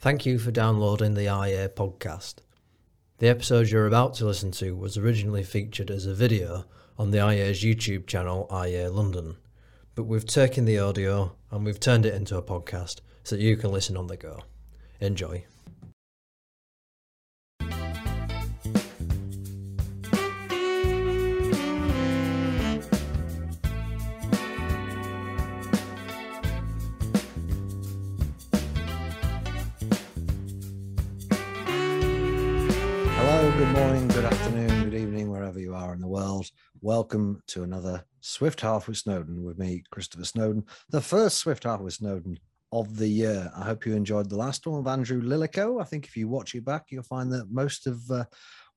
Thank you for downloading the IEA podcast. The episode you're about to listen to was originally featured as a video on the IEA's YouTube channel, IEA London, but we've taken the audio and we've turned it into a podcast so that you can listen on the go. Enjoy. Welcome to another Swift Half with Snowdon with me, Christopher Snowdon, the first Swift Half with Snowdon of the year. I hope you enjoyed the last one with Andrew Lilico. I think if you watch it back, you'll find that most of uh,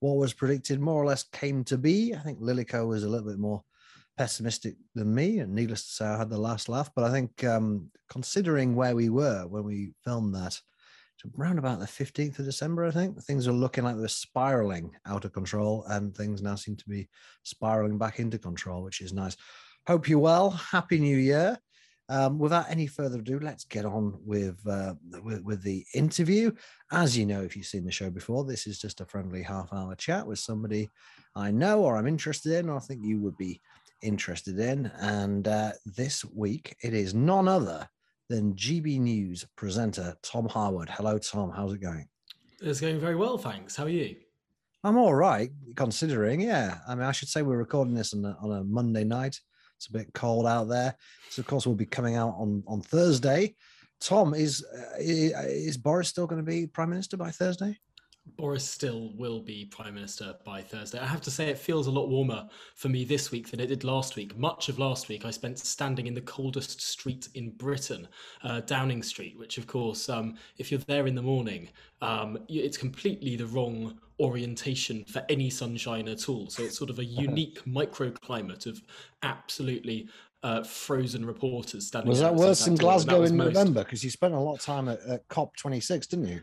what was predicted more or less came to be. I think Lilico was a little bit more pessimistic than me, and needless to say, I had the last laugh. But I think um, considering where we were when we filmed that, around about the 15th of December, I think. Things are looking like they're spiraling out of control, and things now seem to be spiraling back into control, which is nice. Hope you're well. Happy New Year. Um, without any further ado, let's get on with, uh, with, with the interview. As you know, if you've seen the show before, this is just a friendly half-hour chat with somebody I know or I'm interested in, or I think you would be interested in. And uh, this week, it is none other than GB News presenter Tom Harwood. Hello, Tom. How's it going? It's going very well, thanks. How are you? I'm all right, considering. Yeah, I mean, I should say we're recording this on a, on a Monday night. It's a bit cold out there, so of course we'll be coming out on on Thursday. Tom, is uh, is Boris still going to be prime minister by Thursday? Boris still will be Prime Minister by Thursday. I have to say, it feels a lot warmer for me this week than it did last week. Much of last week, I spent standing in the coldest street in Britain, uh, Downing Street, which, of course, um, if you're there in the morning, um, it's completely the wrong orientation for any sunshine at all. So it's sort of a unique microclimate of absolutely uh, frozen reporters standing. Was that worse in Glasgow in most... November? Because you spent a lot of time at, at COP26, didn't you?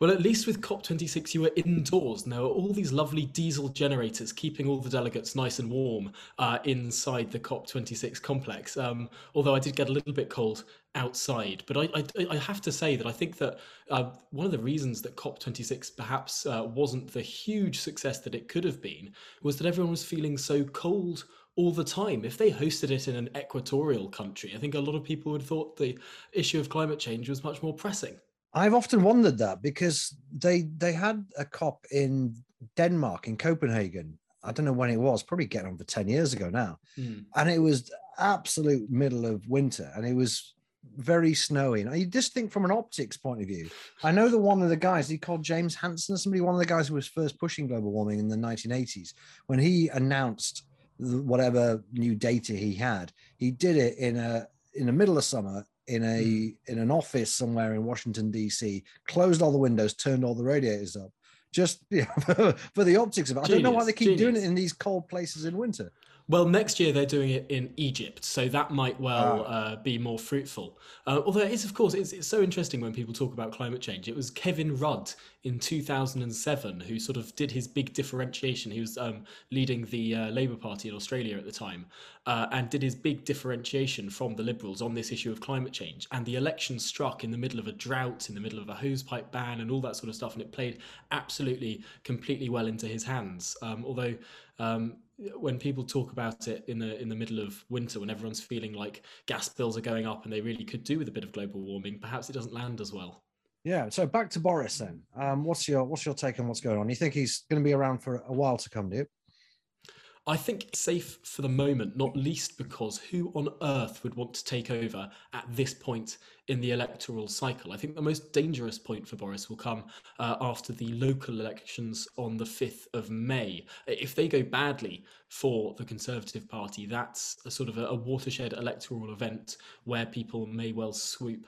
Well, at least with COP26, you were indoors, and there were all these lovely diesel generators keeping all the delegates nice and warm uh, inside the COP26 complex. Um, although I did get a little bit cold outside. But I, I, I have to say that I think that uh, one of the reasons that COP26 perhaps uh, wasn't the huge success that it could have been was that everyone was feeling so cold all the time. If they hosted it in an equatorial country, I think a lot of people would have thought the issue of climate change was much more pressing. I've often wondered that because they they had a COP in Denmark in Copenhagen. I don't know when it was, probably getting on for 10 years ago now. Mm. And it was absolute middle of winter and it was very snowy. And you just think from an optics point of view. I know that one of the guys, he called James Hansen, somebody, one of the guys who was first pushing global warming in the 1980s, when he announced whatever new data he had, he did it in a in the middle of summer in a mm. in an office somewhere in Washington D.C. Closed all the windows, turned all the radiators up, just you know, for the optics of it. I don't know why they keep genius. doing it in these cold places in winter. Well, next year they're doing it in Egypt, so that might well ah. uh, be more fruitful. Uh, although it is, of course, it's, it's so interesting when people talk about climate change. It was Kevin Rudd in 2007 who sort of did his big differentiation. He was um, leading the uh, Labour Party in Australia at the time uh, and did his big differentiation from the Liberals on this issue of climate change. And the election struck in the middle of a drought, in the middle of a hosepipe ban, and all that sort of stuff. And it played absolutely, completely well into his hands. Um, although um, when people talk about it in the in the middle of winter when everyone's feeling like gas bills are going up and they really could do with a bit of global warming perhaps it doesn't land as well. Yeah so back to boris then. Um, what's your what's your take on what's going on? You think he's going to be around for a while to come do you? I think safe for the moment, not least because who on earth would want to take over at this point in the electoral cycle? I think the most dangerous point for Boris will come uh, after the local elections on the 5th of May. If they go badly for the Conservative Party, that's a sort of a, a watershed electoral event where people may well swoop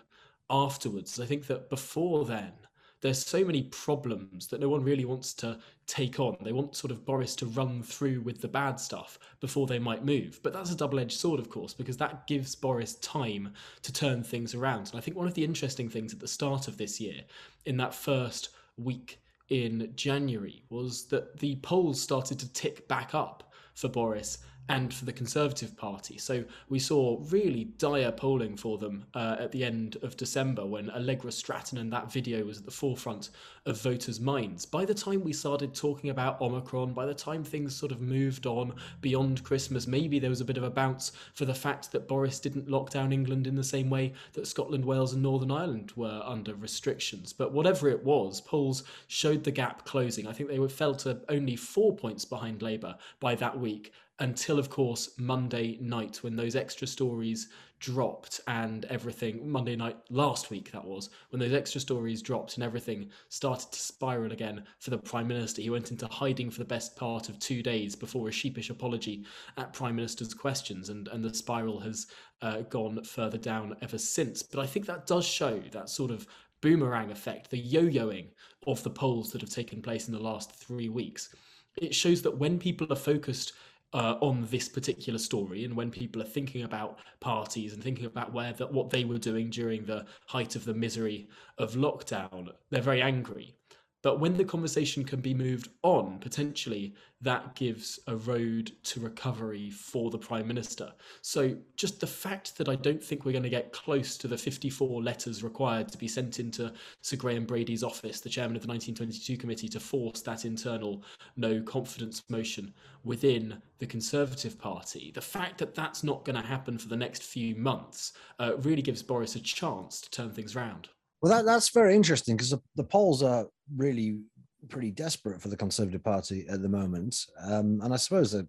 afterwards. I think that before then, there's so many problems that no one really wants to take on. They want sort of Boris to run through with the bad stuff before they might move. But that's a double edged sword, of course, because that gives Boris time to turn things around. And I think one of the interesting things at the start of this year, in that first week in January, was that the polls started to tick back up for Boris and for the Conservative Party. So we saw really dire polling for them uh, at the end of December when Allegra Stratton and that video was at the forefront of voters' minds. By the time we started talking about Omicron, by the time things sort of moved on beyond Christmas, maybe there was a bit of a bounce for the fact that Boris didn't lock down England in the same way that Scotland, Wales, and Northern Ireland were under restrictions. But whatever it was, polls showed the gap closing. I think they were fell to only four points behind Labour by that week until, of course, Monday night when those extra stories dropped and everything. Monday night last week, that was when those extra stories dropped and everything started to spiral again for the Prime Minister. He went into hiding for the best part of two days before a sheepish apology at Prime Minister's questions, and, and the spiral has uh, gone further down ever since. But I think that does show that sort of boomerang effect, the yo yoing of the polls that have taken place in the last three weeks. It shows that when people are focused uh, on this particular story and when people are thinking about parties and thinking about where that what they were doing during the height of the misery of lockdown they're very angry but when the conversation can be moved on, potentially that gives a road to recovery for the Prime Minister. So, just the fact that I don't think we're going to get close to the 54 letters required to be sent into Sir Graham Brady's office, the chairman of the 1922 committee, to force that internal no confidence motion within the Conservative Party, the fact that that's not going to happen for the next few months uh, really gives Boris a chance to turn things round. Well, that, that's very interesting because the, the, polls are really pretty desperate for the Conservative Party at the moment. Um, and I suppose that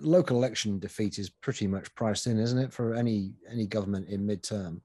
local election defeat is pretty much priced in, isn't it, for any any government in midterm?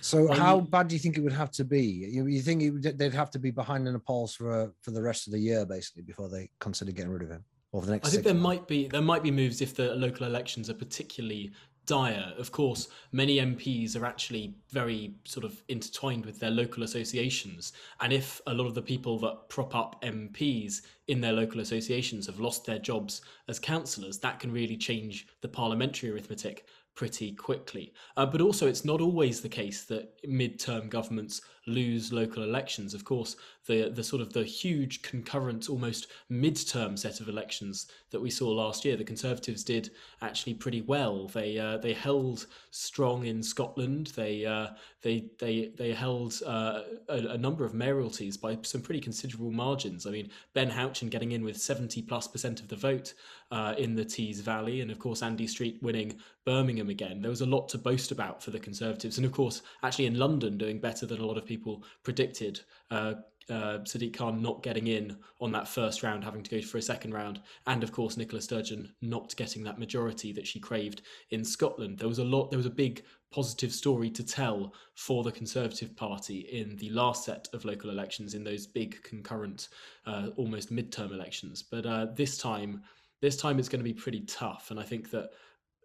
So, well, how you, bad do you think it would have to be? You, you think it, they'd have to be behind in the polls for for the rest of the year, basically, before they consider getting rid of him? Over the next I think there months? might be there might be moves if the local elections are particularly dire. Of course, many MPs are actually very sort of intertwined with their local associations. And if a lot of the people that prop up MPs in their local associations have lost their jobs as councillors, that can really change the parliamentary arithmetic pretty quickly. Uh, but also, it's not always the case that mid-term governments lose local elections. Of course, the the sort of the huge concurrent, almost mid-term set of elections that we saw last year, the Conservatives did actually pretty well. They uh, they held strong in Scotland. They uh, they they they held uh, a, a, number of mayoralties by some pretty considerable margins. I mean, Ben Houchen getting in with seventy plus percent of the vote uh, in the Tees Valley, and of course Andy Street winning Birmingham again. There was a lot to boast about for the Conservatives, and of course, actually in London doing better than a lot of people predicted. Uh, uh, Sadiq Khan not getting in on that first round, having to go for a second round, and of course Nicola Sturgeon not getting that majority that she craved in Scotland. There was a lot. There was a big positive story to tell for the Conservative Party in the last set of local elections, in those big concurrent, uh, almost midterm elections. But uh, this time, this time it's going to be pretty tough, and I think that.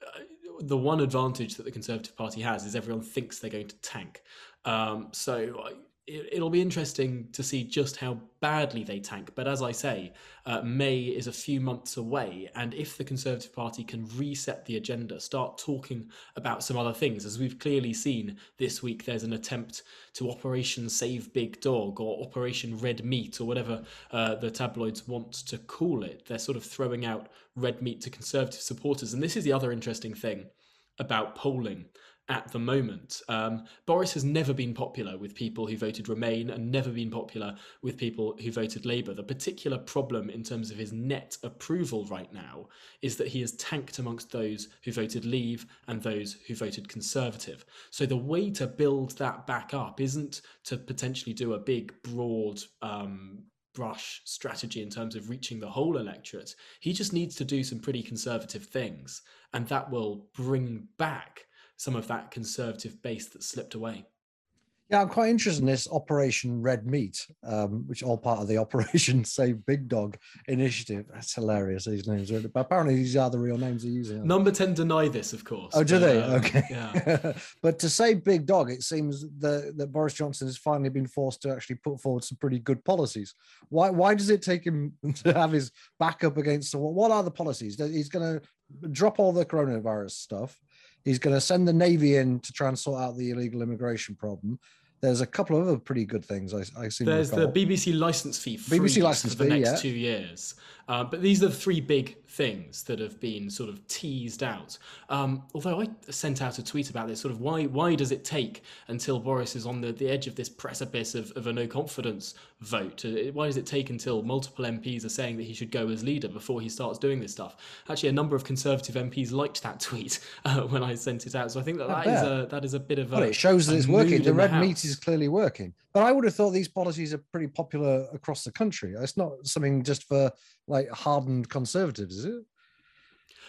Uh, the one advantage that the Conservative Party has is everyone thinks they're going to tank. Um, so it, will be interesting to see just how badly they tank. But as I say, uh, May is a few months away. And if the Conservative Party can reset the agenda, start talking about some other things, as we've clearly seen this week, there's an attempt to Operation Save Big Dog or Operation Red Meat or whatever uh, the tabloids want to call it. They're sort of throwing out red meat to Conservative supporters. And this is the other interesting thing about polling at the moment. Um, Boris has never been popular with people who voted Remain and never been popular with people who voted Labour. The particular problem in terms of his net approval right now is that he is tanked amongst those who voted Leave and those who voted Conservative. So the way to build that back up isn't to potentially do a big, broad, um, brush strategy in terms of reaching the whole electorate. He just needs to do some pretty conservative things, and that will bring back some of that conservative base that slipped away. Yeah, I'm quite interested in this Operation Red Meat, um, which all part of the Operation Save Big Dog initiative. That's hilarious. These names, are, but apparently these are the real names they're using. Number ten deny this, of course. Oh, do but, they? Um, okay. Yeah. but to say Big Dog, it seems that, that Boris Johnson has finally been forced to actually put forward some pretty good policies. Why? Why does it take him to have his back up against the? What are the policies? He's going to drop all the coronavirus stuff He's going to send the Navy in to try and sort out the illegal immigration problem. there's a couple of other pretty good things. I, I see. There's the BBC license fee. BBC license for the fee, next yeah. two years. Uh, but these are the three big things that have been sort of teased out. Um, although I sent out a tweet about this, sort of why why does it take until Boris is on the, the edge of this precipice of, of a no confidence vote? Uh, why does it take until multiple MPs are saying that he should go as leader before he starts doing this stuff? Actually, a number of Conservative MPs liked that tweet uh, when I sent it out. So I think that that is a that is a bit of a. Well, it shows that it's working. The red the meat is clearly working. But I would have thought these policies are pretty popular across the country. It's not something just for like hardened conservatives, is it?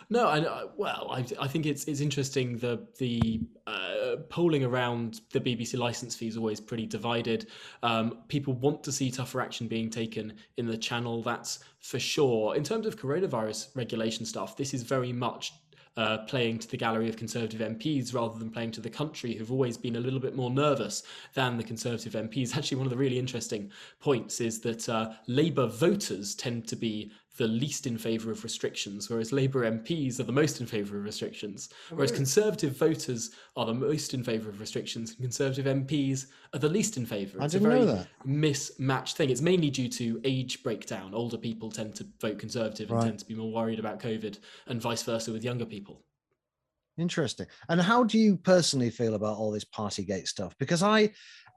No, I, well, I, I think it's it's interesting. The the uh, polling around the BBC license fee is always pretty divided. Um, people want to see tougher action being taken in the channel. That's for sure. In terms of coronavirus regulation stuff, this is very much uh, playing to the gallery of Conservative MPs rather than playing to the country, who've always been a little bit more nervous than the Conservative MPs. Actually, one of the really interesting points is that uh, Labour voters tend to be the least in favour of restrictions, whereas Labour MPs are the most in favour of restrictions. Oh, whereas Conservative voters are the most in favour of restrictions, and Conservative MPs are the least in favour. It's I didn't a very know that. mismatched thing. It's mainly due to age breakdown. Older people tend to vote Conservative and right. tend to be more worried about COVID, and vice versa with younger people. Interesting. And how do you personally feel about all this Partygate stuff? Because I,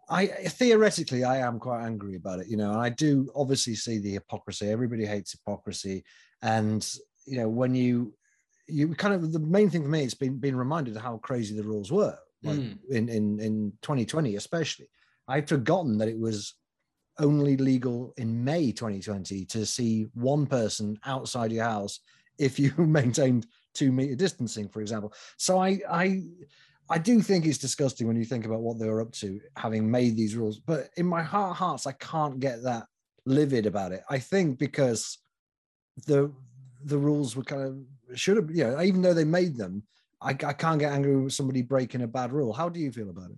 I theoretically I am quite angry about it, you know. and I do obviously see the hypocrisy. Everybody hates hypocrisy, and you know when you you kind of the main thing for me it's been being reminded of how crazy the rules were, like mm. in in in 2020 especially. I'd forgotten that it was only legal in May 2020 to see one person outside your house if you maintained two meter distancing, for example. So I I I do think it's disgusting when you think about what they were up to, having made these rules. But in my heart hearts, I can't get that livid about it. I think because the the rules were kind of should have, you know, even though they made them, I, I can't get angry with somebody breaking a bad rule. How do you feel about it?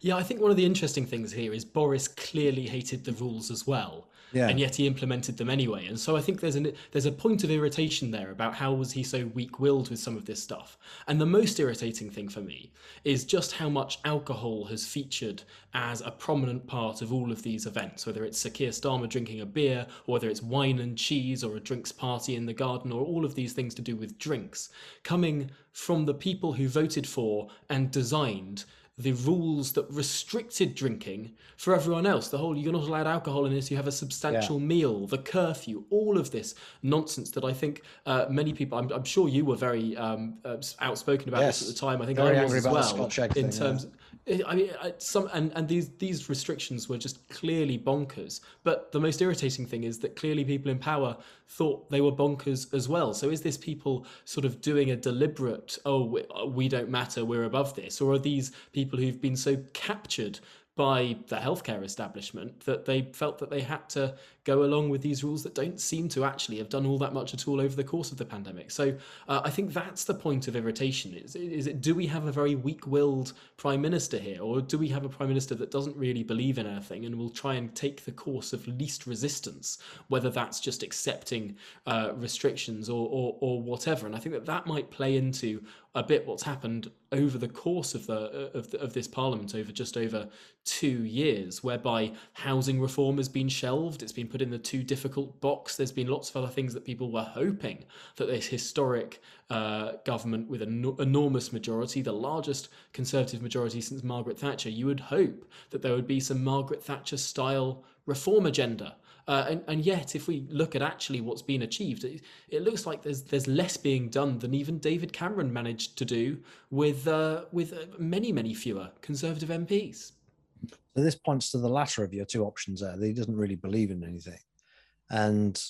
Yeah, I think one of the interesting things here is Boris clearly hated the rules as well. Yeah. And yet he implemented them anyway. And so I think there's an there's a point of irritation there about how was he so weak-willed with some of this stuff. And the most irritating thing for me is just how much alcohol has featured as a prominent part of all of these events, whether it's Sir Keir Starmer drinking a beer, or whether it's wine and cheese, or a drinks party in the garden, or all of these things to do with drinks, coming from the people who voted for and designed the rules that restricted drinking for everyone else. The whole you're not allowed alcohol unless you have a substantial yeah. meal, the curfew, all of this nonsense that I think uh, many people. I'm, I'm, sure you were very um, uh, outspoken about yes. this at the time. I think very I was as well. in terms, yeah. I mean, some and, and these these restrictions were just clearly bonkers. But the most irritating thing is that clearly people in power thought they were bonkers as well. So is this people sort of doing a deliberate, oh, we, uh, we don't matter, we're above this, or are these people who've been so captured by the healthcare establishment that they felt that they had to go along with these rules that don't seem to actually have done all that much at all over the course of the pandemic. So uh, I think that's the point of irritation. Is, is it do we have a very weak-willed prime minister here, or do we have a prime minister that doesn't really believe in anything and will try and take the course of least resistance, whether that's just accepting uh, restrictions or, or, or whatever? And I think that that might play into a bit what's happened over the course of the of, the, of this parliament over just over two years, whereby housing reform has been shelved, it's been put in the too difficult box. There's been lots of other things that people were hoping that this historic uh, government with an enormous majority, the largest Conservative majority since Margaret Thatcher, you would hope that there would be some Margaret Thatcher style reform agenda. Uh, and, and, yet, if we look at actually what's been achieved, it, it, looks like there's there's less being done than even David Cameron managed to do with uh, with uh, many many fewer Conservative MPs. So this points to the latter of your two options there. That he doesn't really believe in anything. And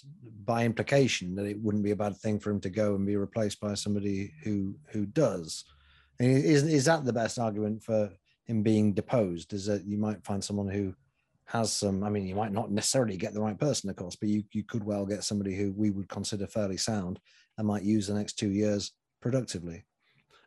by implication, that it wouldn't be a bad thing for him to go and be replaced by somebody who who does. is is that the best argument for him being deposed? Is that you might find someone who has some. I mean, you might not necessarily get the right person, of course, but you you could well get somebody who we would consider fairly sound and might use the next two years productively.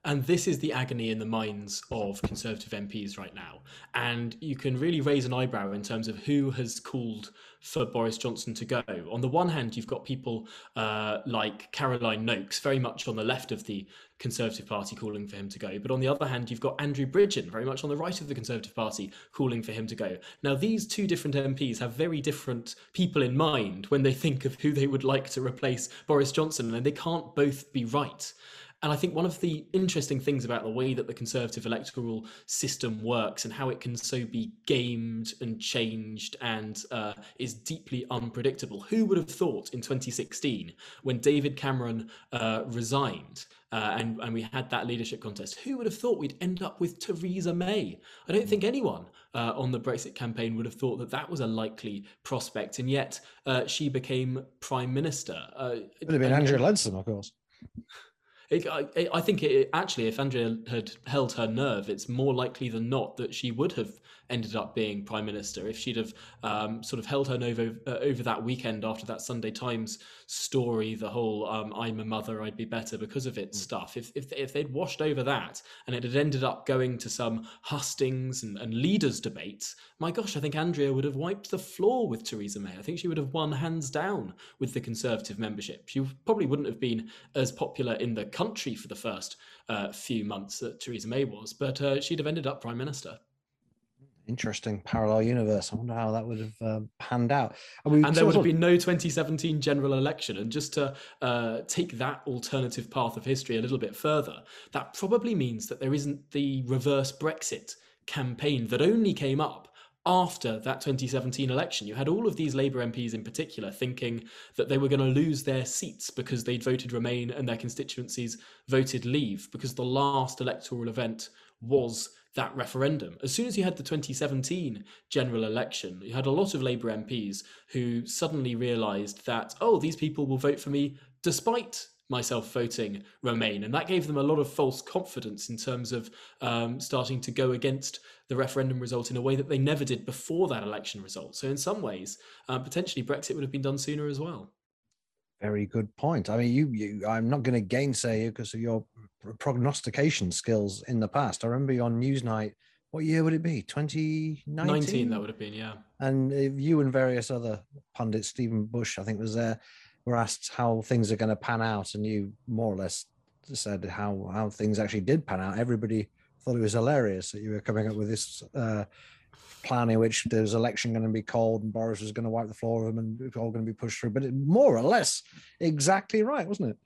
And this is the agony in the minds of Conservative MPs right now. And you can really raise an eyebrow in terms of who has called for Boris Johnson to go. On the one hand, you've got people uh, like Caroline Nokes, very much on the left of the Conservative Party, calling for him to go. But on the other hand, you've got Andrew Bridgen, very much on the right of the Conservative Party, calling for him to go. Now, these two different MPs have very different people in mind when they think of who they would like to replace Boris Johnson, and they can't both be right. And I think one of the interesting things about the way that the Conservative electoral system works and how it can so be gamed and changed and uh, is deeply unpredictable. Who would have thought in 2016, when David Cameron uh, resigned, uh, and, and we had that leadership contest. Who would have thought we'd end up with Theresa May? I don't think anyone uh, on the Brexit campaign would have thought that that was a likely prospect, and yet uh, she became prime minister. Uh, it would have been Andrea Leadsom, of course. It, I, I, think it, actually, if Andrea had held her nerve, it's more likely than not that she would have ended up being prime minister if she'd have um, sort of held her over, uh, over, that weekend after that Sunday Times story, the whole um, "I'm a mother, I'd be better because of it" mm. stuff. If, if if they'd washed over that and it had ended up going to some hustings and, and leaders debates, my gosh, I think Andrea would have wiped the floor with Theresa May. I think she would have won hands down with the Conservative membership. She probably wouldn't have been as popular in the country for the first uh, few months that Theresa May was, but uh, she'd have ended up prime minister interesting parallel universe. I wonder how that would have uh, panned out. And, and there would have been no 2017 general election. And just to uh, take that alternative path of history a little bit further, that probably means that there isn't the reverse Brexit campaign that only came up after that 2017 election. You had all of these Labour MPs in particular thinking that they were going to lose their seats because they'd voted Remain and their constituencies voted Leave because the last electoral event was that referendum. As soon as you had the 2017 general election, you had a lot of Labour MPs who suddenly realised that, oh, these people will vote for me despite myself voting Remain. And that gave them a lot of false confidence in terms of um, starting to go against the referendum result in a way that they never did before that election result. So, in some ways, uh, potentially Brexit would have been done sooner as well. Very good point. I mean, you, you I'm not going to gainsay you because of your prognostication skills in the past. I remember you on Newsnight. What year would it be? 2019? 19, that would have been, yeah. And you and various other pundits, Stephen Bush, I think was there, were asked how things are going to pan out. And you more or less said how, how things actually did pan out. Everybody thought it was hilarious that you were coming up with this uh, plan in which there's election going to be called and Boris was going to wipe the floor of them and it's all going to be pushed through. But it, more or less exactly right, wasn't it?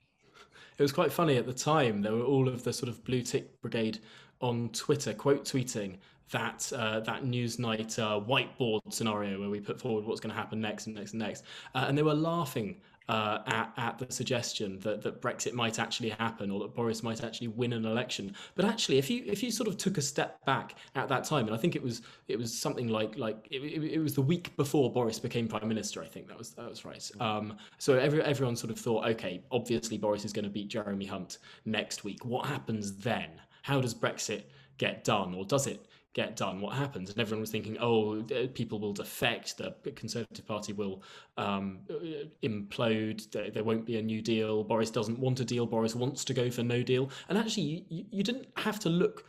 It was quite funny at the time. There were all of the sort of blue tick brigade on Twitter quote tweeting that uh, that Newsnight uh, whiteboard scenario where we put forward what's going to happen next and next and next, uh, and they were laughing uh, at, at the suggestion that, that Brexit might actually happen or that Boris might actually win an election. But actually, if you if you sort of took a step back at that time, and I think it was it was something like like it, it, it was the week before Boris became prime minister. I think that was that was right. Um, so every, everyone sort of thought, okay, obviously Boris is going to beat Jeremy Hunt next week. What happens then? How does Brexit get done, or does it get done, what happens? And everyone was thinking, oh, people will defect, the Conservative Party will um, implode, there, there, won't be a new deal, Boris doesn't want a deal, Boris wants to go for no deal. And actually, you, you didn't have to look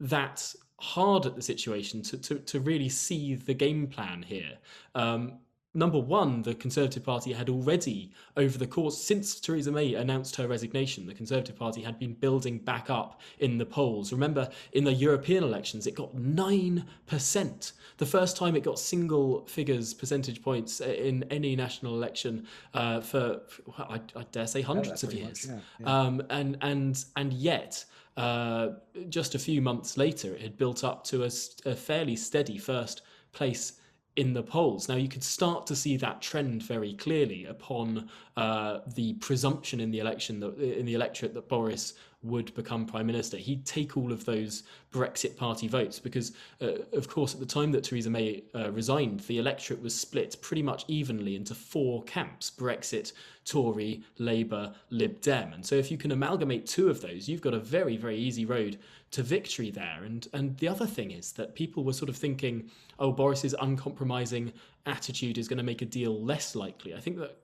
that hard at the situation to, to, to really see the game plan here. Um, number one, the Conservative Party had already, over the course since Theresa May announced her resignation, the Conservative Party had been building back up in the polls. Remember, in the European elections, it got 9%. The first time it got single figures percentage points in any national election uh, for, I, I, dare say, hundreds of years. Much, yeah, yeah. Um, and, and, and yet, uh, just a few months later, it had built up to a, a fairly steady first place in the polls. Now, you could start to see that trend very clearly upon uh, the presumption in the election that in the electorate that Boris would become prime minister. He'd take all of those Brexit party votes because, uh, of course, at the time that Theresa May uh, resigned, the electorate was split pretty much evenly into four camps: Brexit, Tory, Labour, Lib Dem. And so, if you can amalgamate two of those, you've got a very, very easy road to victory there. And and the other thing is that people were sort of thinking, oh, Boris's uncompromising attitude is going to make a deal less likely. I think that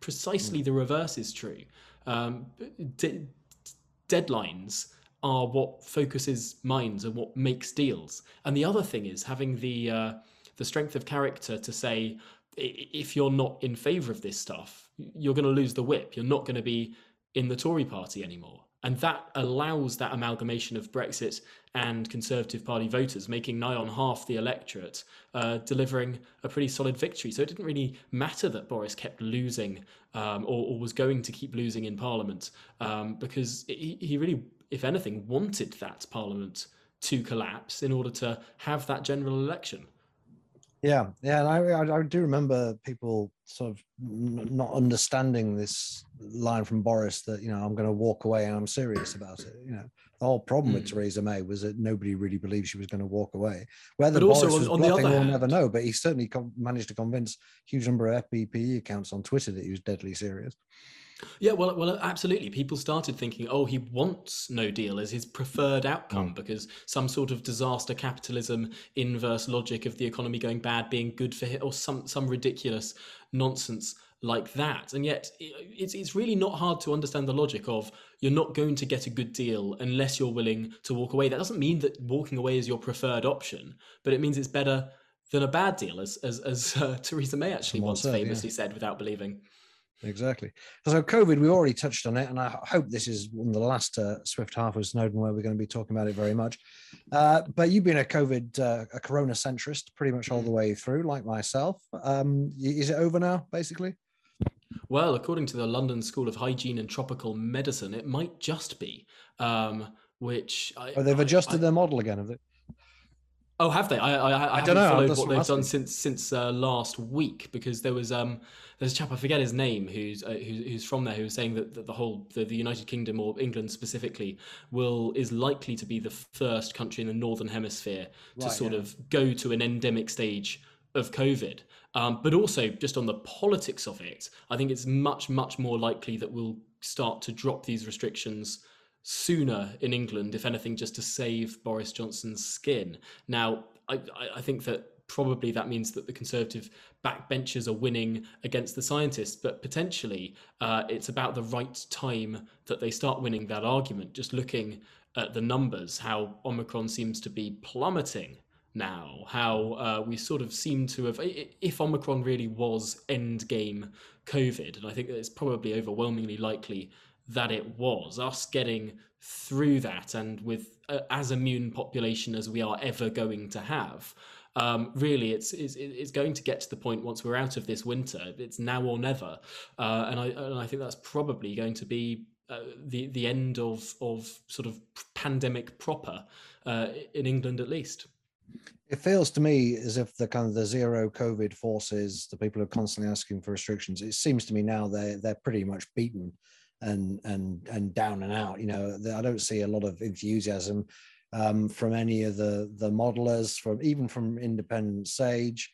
precisely mm. the reverse is true. Um, de- deadlines are what focuses minds and what makes deals. And the other thing is having the uh, the strength of character to say if you're not in favour of this stuff, you're going to lose the whip. You're not going to be in the Tory party anymore. And that allows that amalgamation of Brexit and Conservative Party voters, making nigh on half the electorate, uh, delivering a pretty solid victory. So it didn't really matter that Boris kept losing um, or, or, was going to keep losing in Parliament um, because he, he really, if anything, wanted that Parliament to collapse in order to have that general election. Yeah, yeah, and I, I, do remember people sort of not understanding this line from Boris that you know I'm going to walk away and I'm serious about it. You know, the whole problem mm. with hmm. Theresa May was that nobody really believed she was going to walk away. Whether but Boris also, was on, bluffing, we'll hand, never know. But he certainly managed to convince a huge number of FBPE accounts on Twitter that he was deadly serious. Yeah, well, well, absolutely. People started thinking, oh, he wants no deal as his preferred outcome mm. because some sort of disaster capitalism inverse logic of the economy going bad being good for him, or some some ridiculous nonsense like that. And yet, it's it's really not hard to understand the logic of you're not going to get a good deal unless you're willing to walk away. That doesn't mean that walking away is your preferred option, but it means it's better than a bad deal, as as, as uh, Theresa May actually once famously yeah. said without believing. Exactly. So COVID, we already touched on it, and I hope this is one of the last uh, Swift half of Snowdon where we're going to be talking about it very much. Uh, but you've been a COVID, uh, a Corona centrist pretty much all the way through, like myself. Um, is it over now, basically? Well, according to the London School of Hygiene and Tropical Medicine, it might just be. Um, which I, oh, they've adjusted I, their model again, have they? Oh, have they? I I, I, don't know. Followed what they've done since since uh, last week because there was um there's a chap I forget his name who's uh, who's, who's from there who was saying that, that the whole the, the, United Kingdom or England specifically will is likely to be the first country in the northern hemisphere to sort yeah. of go to an endemic stage of COVID. Um, but also just on the politics of it, I think it's much much more likely that we'll start to drop these restrictions sooner in England, if anything, just to save Boris Johnson's skin. Now, I, I think that probably that means that the Conservative backbenchers are winning against the scientists, but potentially uh, it's about the right time that they start winning that argument. Just looking at the numbers, how Omicron seems to be plummeting now, how uh, we sort of seem to have, if Omicron really was end game COVID, and I think that it's probably overwhelmingly likely that it was. Us getting through that and with uh, as immune population as we are ever going to have um, really it's, it's, it's going to get to the point once we're out of this winter it's now or never. Uh, and I and I think that's probably going to be uh, the the end of of sort of pandemic proper uh, in England at least. It feels to me as if the kind of the zero COVID forces, the people who are constantly asking for restrictions, it seems to me now they they're pretty much beaten and and and down and out. You know, I don't see a lot of enthusiasm um, from any of the the modelers, from even from Independent Sage.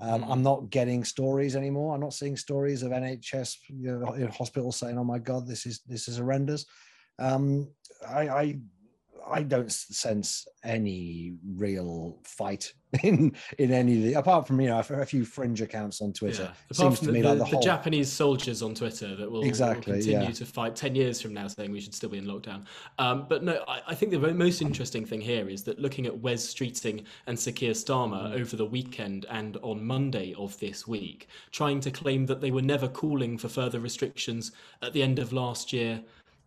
Um, mm. I'm not getting stories anymore. I'm not seeing stories of NHS you know, hospitals saying, "Oh my God, this is this is horrendous." Um, I, I I don't sense any real fight in in any of the apart from you know a, few fringe accounts on Twitter. Yeah. Seems to the, me like the, the, whole... Japanese soldiers on Twitter that will, exactly, will continue yeah. to fight ten years from now, saying we should still be in lockdown. Um, but no, I, I, think the most interesting thing here is that looking at Wes Streeting and Sir Keir Starmer mm. over the weekend and on Monday of this week, trying to claim that they were never calling for further restrictions at the end of last year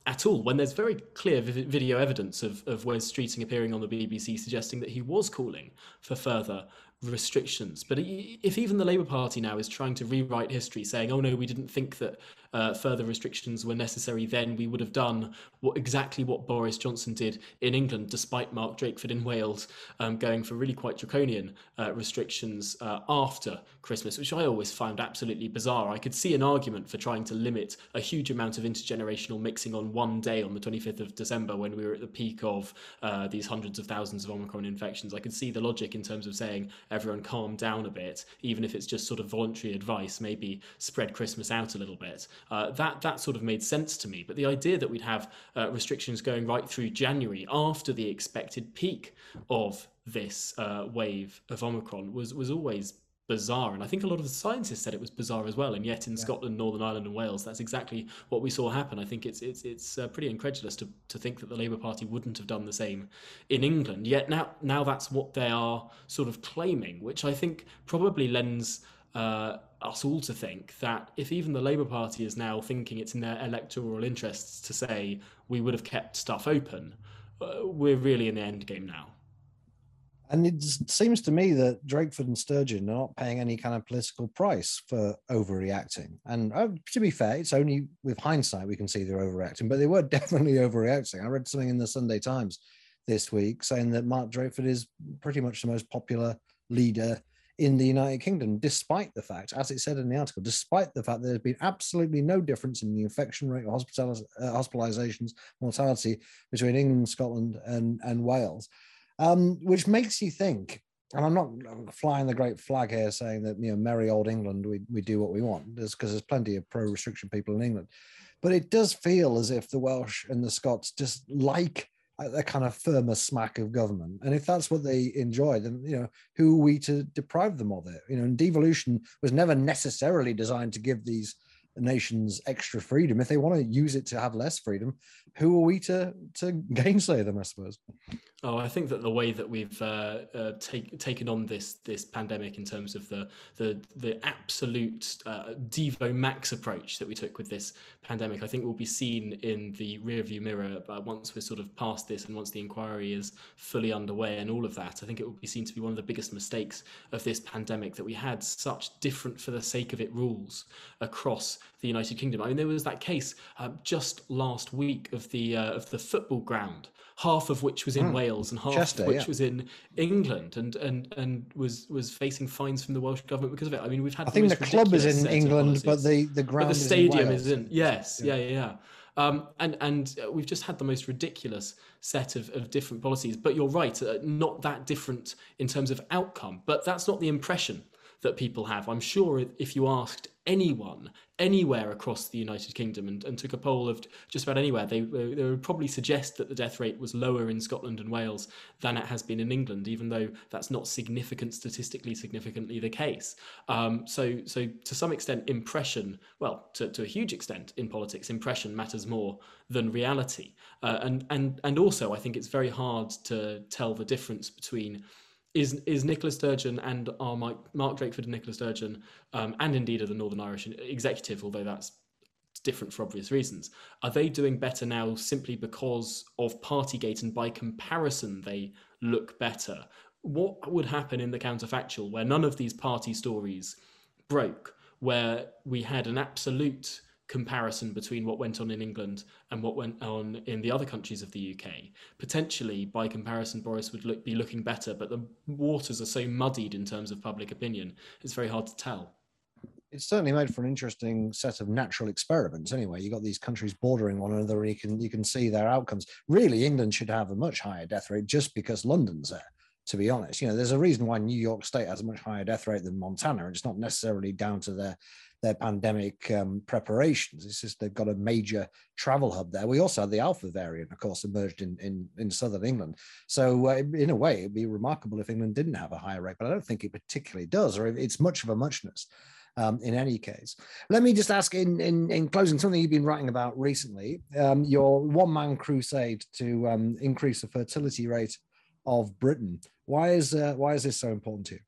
at all when there's very clear video evidence of, of Wes Streeting appearing on the BBC suggesting that he was calling for further restrictions. But if even the Labour Party now is trying to rewrite history, saying, "Oh no, we didn't think that uh, further restrictions were necessary then, we would have done what exactly what Boris Johnson did in England, despite Mark Drakeford in Wales um, going for really quite draconian uh, restrictions uh, after Christmas, which I always found absolutely bizarre. I could see an argument for trying to limit a huge amount of intergenerational mixing on one day on the 25th of December when we were at the peak of uh, these hundreds of thousands of Omicron infections. I could see the logic in terms of saying everyone calm down a bit, even if it's just sort of voluntary advice, maybe spread Christmas out a little bit. Uh, that that sort of made sense to me. But the idea that we'd have uh, restrictions going right through January after the expected peak of this uh, wave of Omicron was was always bizarre. And I think a lot of the scientists said it was bizarre as well. And yet in yeah. Scotland, Northern Ireland, and Wales, that's exactly what we saw happen. I think it's it's it's uh, pretty incredulous to, to think that the Labour Party wouldn't have done the same in England. Yet now now that's what they are sort of claiming, which I think probably lends. Uh, us all to think that if even the Labour Party is now thinking it's in their electoral interests to say we would have kept stuff open, uh, we're really in the end game now. And it seems to me that Drakeford and Sturgeon are not paying any kind of political price for overreacting. And uh, to be fair, it's only with hindsight we can see they're overreacting, but they were definitely overreacting. I read something in the Sunday Times this week saying that Mark Drakeford is pretty much the most popular leader in the United Kingdom, despite the fact, as it said in the article, despite the fact there's been absolutely no difference in the infection rate, or uh, hospitalizations, mortality between England, Scotland, and, and Wales um, which makes you think. And I'm not flying the great flag here saying that you know, merry old England, we, we do what we want, because there's plenty of pro-restriction people in England, but it does feel as if the Welsh and the Scots just like a kind of firmer smack of government. And if that's what they enjoy, then you know, who are we to deprive them of it? You know, and devolution was never necessarily designed to give these nations extra freedom. If they want to use it to have less freedom, who are we to to gainsay them? I suppose. Oh, I think that the way that we've uh, uh, take, taken on this this pandemic in terms of the the the absolute uh, Devo Max approach that we took with this pandemic, I think will be seen in the rearview mirror uh, once we're sort of past this and once the inquiry is fully underway and all of that. I think it will be seen to be one of the biggest mistakes of this pandemic that we had such different for the sake of it rules across the United Kingdom. I mean, there was that case uh, just last week of the uh, of the football ground half of which was in mm. Wales and half Chester, of which yeah. was in England, and and and was was facing fines from the Welsh government because of it. I mean, we've had. I think the club is in England, but the the ground. But the stadium is in. Is in yes, yeah, yeah, yeah. Um, and and we've just had the most ridiculous set of, of different policies. But you're right, uh, not that different in terms of outcome. But that's not the impression that people have. I'm sure if you asked anyone anywhere across the United Kingdom and, and took a poll of just about anywhere, they, they would probably suggest that the death rate was lower in Scotland and Wales than it has been in England, even though that's not significant, statistically significantly the case. Um, so, so to some extent, impression, well, to, to a huge extent in politics, impression matters more than reality. Uh, and, and, and also, I think it's very hard to tell the difference between is is Nicola Sturgeon and our Mike, Mark Drakeford and Nicola Sturgeon, um, and indeed of the Northern Irish executive, although that's different for obvious reasons. Are they doing better now simply because of Partygate and by comparison they look better? What would happen in the counterfactual where none of these party stories broke, where we had an absolute comparison between what went on in England and what went on in the other countries of the UK. Potentially, by comparison, Boris would look, be looking better, but the waters are so muddied in terms of public opinion, it's very hard to tell. It's certainly made for an interesting set of natural experiments. Anyway, you've got these countries bordering one another, and you can you can see their outcomes. Really, England should have a much higher death rate just because London's there to be honest. You know, there's a reason why New York State has a much higher death rate than Montana. And it's not necessarily down to their their pandemic um, preparations. It's just they've got a major travel hub there. We also had the Alpha variant, of course, emerged in in, in southern England. So uh, in a way, it'd be remarkable if England didn't have a higher rate, but I don't think it particularly does, or it's much of a muchness. Um, in any case. Let me just ask in, in, in closing something you've been writing about recently, um, your one man crusade to um, increase the fertility rate of Britain. Why is, uh, why is this so important to you?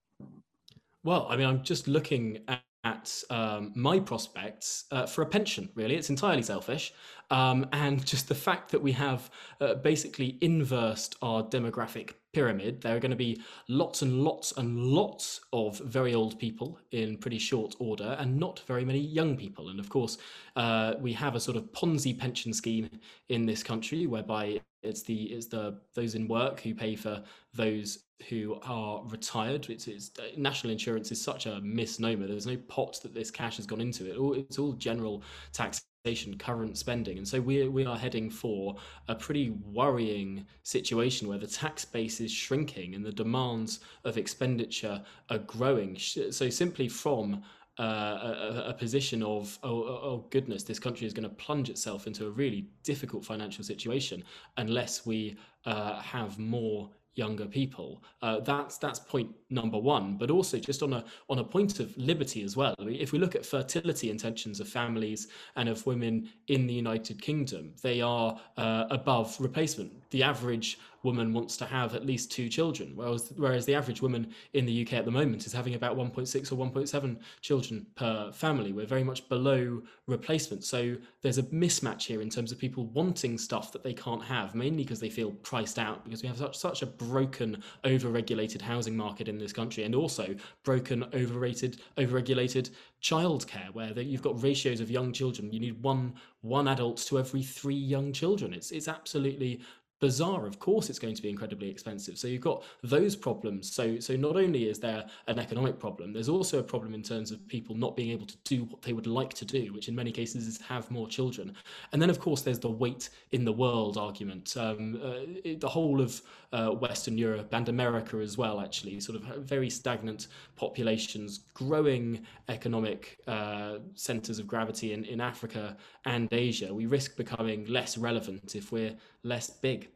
Well, I mean, I'm just looking at um, my prospects uh, for a pension, really. It's entirely selfish. Um, and just the fact that we have uh, basically inversed our demographic pyramid, there are going to be lots and lots and lots of very old people in pretty short order and not very many young people. And of course, uh, we have a sort of Ponzi pension scheme in this country whereby it's the it's the those in work who pay for those who are retired. It's, it's, uh, national insurance is such a misnomer. There's no pot that this cash has gone into. It all, it's all general taxation, current spending, and so we we are heading for a pretty worrying situation where the tax base is shrinking and the demands of expenditure are growing. So simply from uh, a, a, position of oh, oh, oh, goodness, this country is going to plunge itself into a really difficult financial situation unless we uh, have more younger people. Uh, that's that's point number one. But also just on a on a point of liberty as well. If we look at fertility intentions of families and of women in the United Kingdom, they are uh, above replacement. The average woman wants to have at least two children, whereas whereas the average woman in the UK at the moment is having about 1.6 or 1.7 children per family. We're very much below replacement. So there's a mismatch here in terms of people wanting stuff that they can't have, mainly because they feel priced out because we have such such a broken, over-regulated housing market in this country, and also broken, overrated, over-regulated childcare, where you've got ratios of young children. You need one one adult to every three young children. It's it's absolutely bizarre. Of course it's going to be incredibly expensive. So you've got those problems. So so not only is there an economic problem there's also a problem in terms of people not being able to do what they would like to do which in many cases is have more children. And then of course there's the weight in the world argument. Um, uh, the whole of uh, western europe and america as well actually sort of very stagnant populations growing economic uh, centers of gravity in, in africa and asia. We risk becoming less relevant if we're less big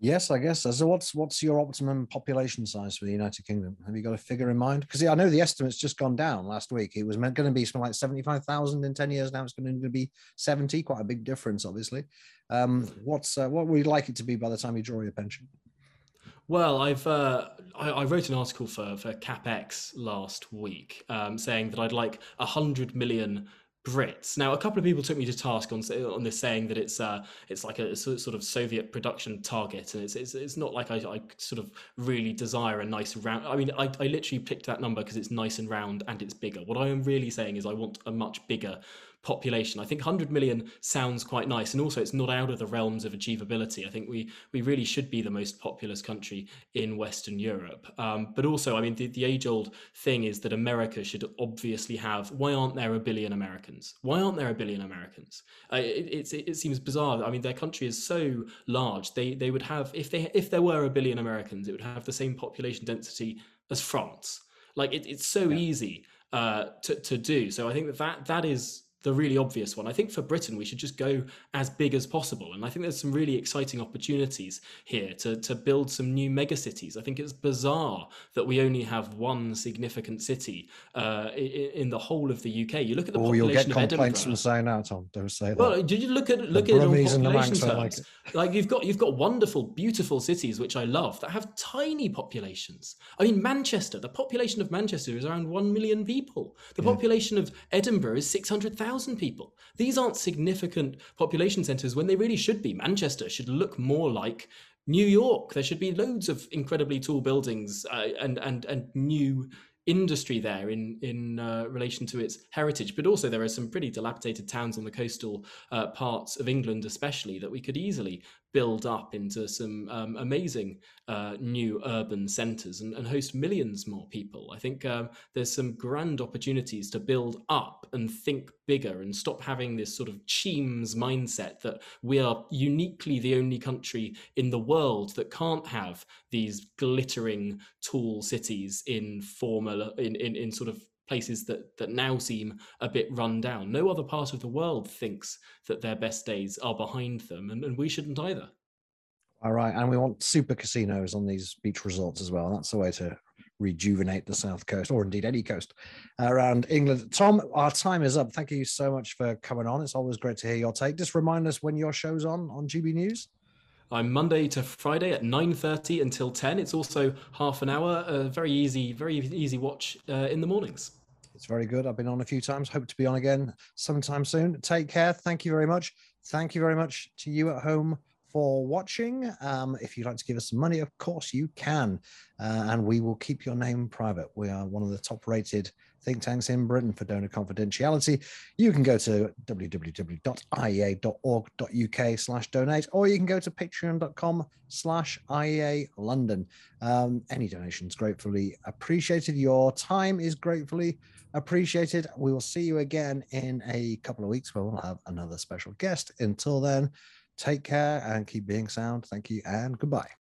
Yes, I guess. So, what's what's your optimum population size for the United Kingdom? Have you got a figure in mind? Because I know the estimate's just gone down last week. It was meant going to be something like seventy-five thousand in ten years. Now it's going to be seventy. Quite a big difference, obviously. Um, what's uh, what would you like it to be by the time you draw your pension? Well, I've uh, I, I, wrote an article for for CapX last week um, saying that I'd like hundred million Brits. Now, a couple of people took me to task on on this, saying that it's uh, it's like a sort of Soviet production target, and it's it's, it's not like I, I sort of really desire a nice round. I mean, I, I literally picked that number because it's nice and round and it's bigger. What I am really saying is I want a much bigger population. I think 100 million sounds quite nice, and also it's not out of the realms of achievability. I think we we really should be the most populous country in Western Europe. Um, but also, I mean, the, the age old thing is that America should obviously have. Why aren't there a billion Americans? Why aren't there a billion Americans? Uh, it, it, it seems bizarre. I mean, their country is so large. They they would have if they if there were a billion Americans, it would have the same population density as France. Like it, it's so yeah. easy uh, to to do. So I think that that, that is the really obvious one. I think for Britain, we should just go as big as possible. And I think there's some really exciting opportunities here to, to build some new megacities. I think it's bizarre that we only have one significant city uh, in, in, the whole of the UK. You look at the oh, population you'll get complaints Edinburgh. from saying that, Tom. Don't say that. Well, did you look at look the at it on population terms? Like, like you've got you've got wonderful, beautiful cities which I love that have tiny populations. I mean, Manchester. The population of Manchester is around one million people. The yeah. population of Edinburgh is six hundred thousand thousand people. These aren't significant population centers when they really should be. Manchester should look more like New York. There should be loads of incredibly tall buildings uh, and and and new industry there in in uh, relation to its heritage but also there are some pretty dilapidated towns on the coastal uh, parts of England especially that we could easily build up into some um, amazing uh, new urban centres and, and, host millions more people. I think um, there's some grand opportunities to build up and think bigger and stop having this sort of Cheems mindset that we are uniquely the only country in the world that can't have these glittering tall cities in formal in, in, in sort of places that that now seem a bit run down. No other part of the world thinks that their best days are behind them, and, and we shouldn't either. All right, and we want super casinos on these beach resorts as well. That's the way to rejuvenate the south coast, or indeed any coast around England. Tom, our time is up. Thank you so much for coming on. It's always great to hear your take. Just remind us when your show's on on GB News. I'm Monday to Friday at 9:30 until 10. It's also half an hour, a very easy, very easy watch uh, in the mornings. It's very good. I've been on a few times. Hope to be on again sometime soon. Take care. Thank you very much. Thank you very much to you at home for watching. Um, if you'd like to give us some money, of course you can. Uh, and we will keep your name private. We are one of the top rated think tanks in Britain for donor confidentiality. You can go to www.iea.org.uk slash donate, or you can go to patreon.com slash IEA London. Um, any donations gratefully appreciated. Your time is gratefully appreciated. We will see you again in a couple of weeks where we'll have another special guest. Until then, take care and keep being sound. Thank you and goodbye.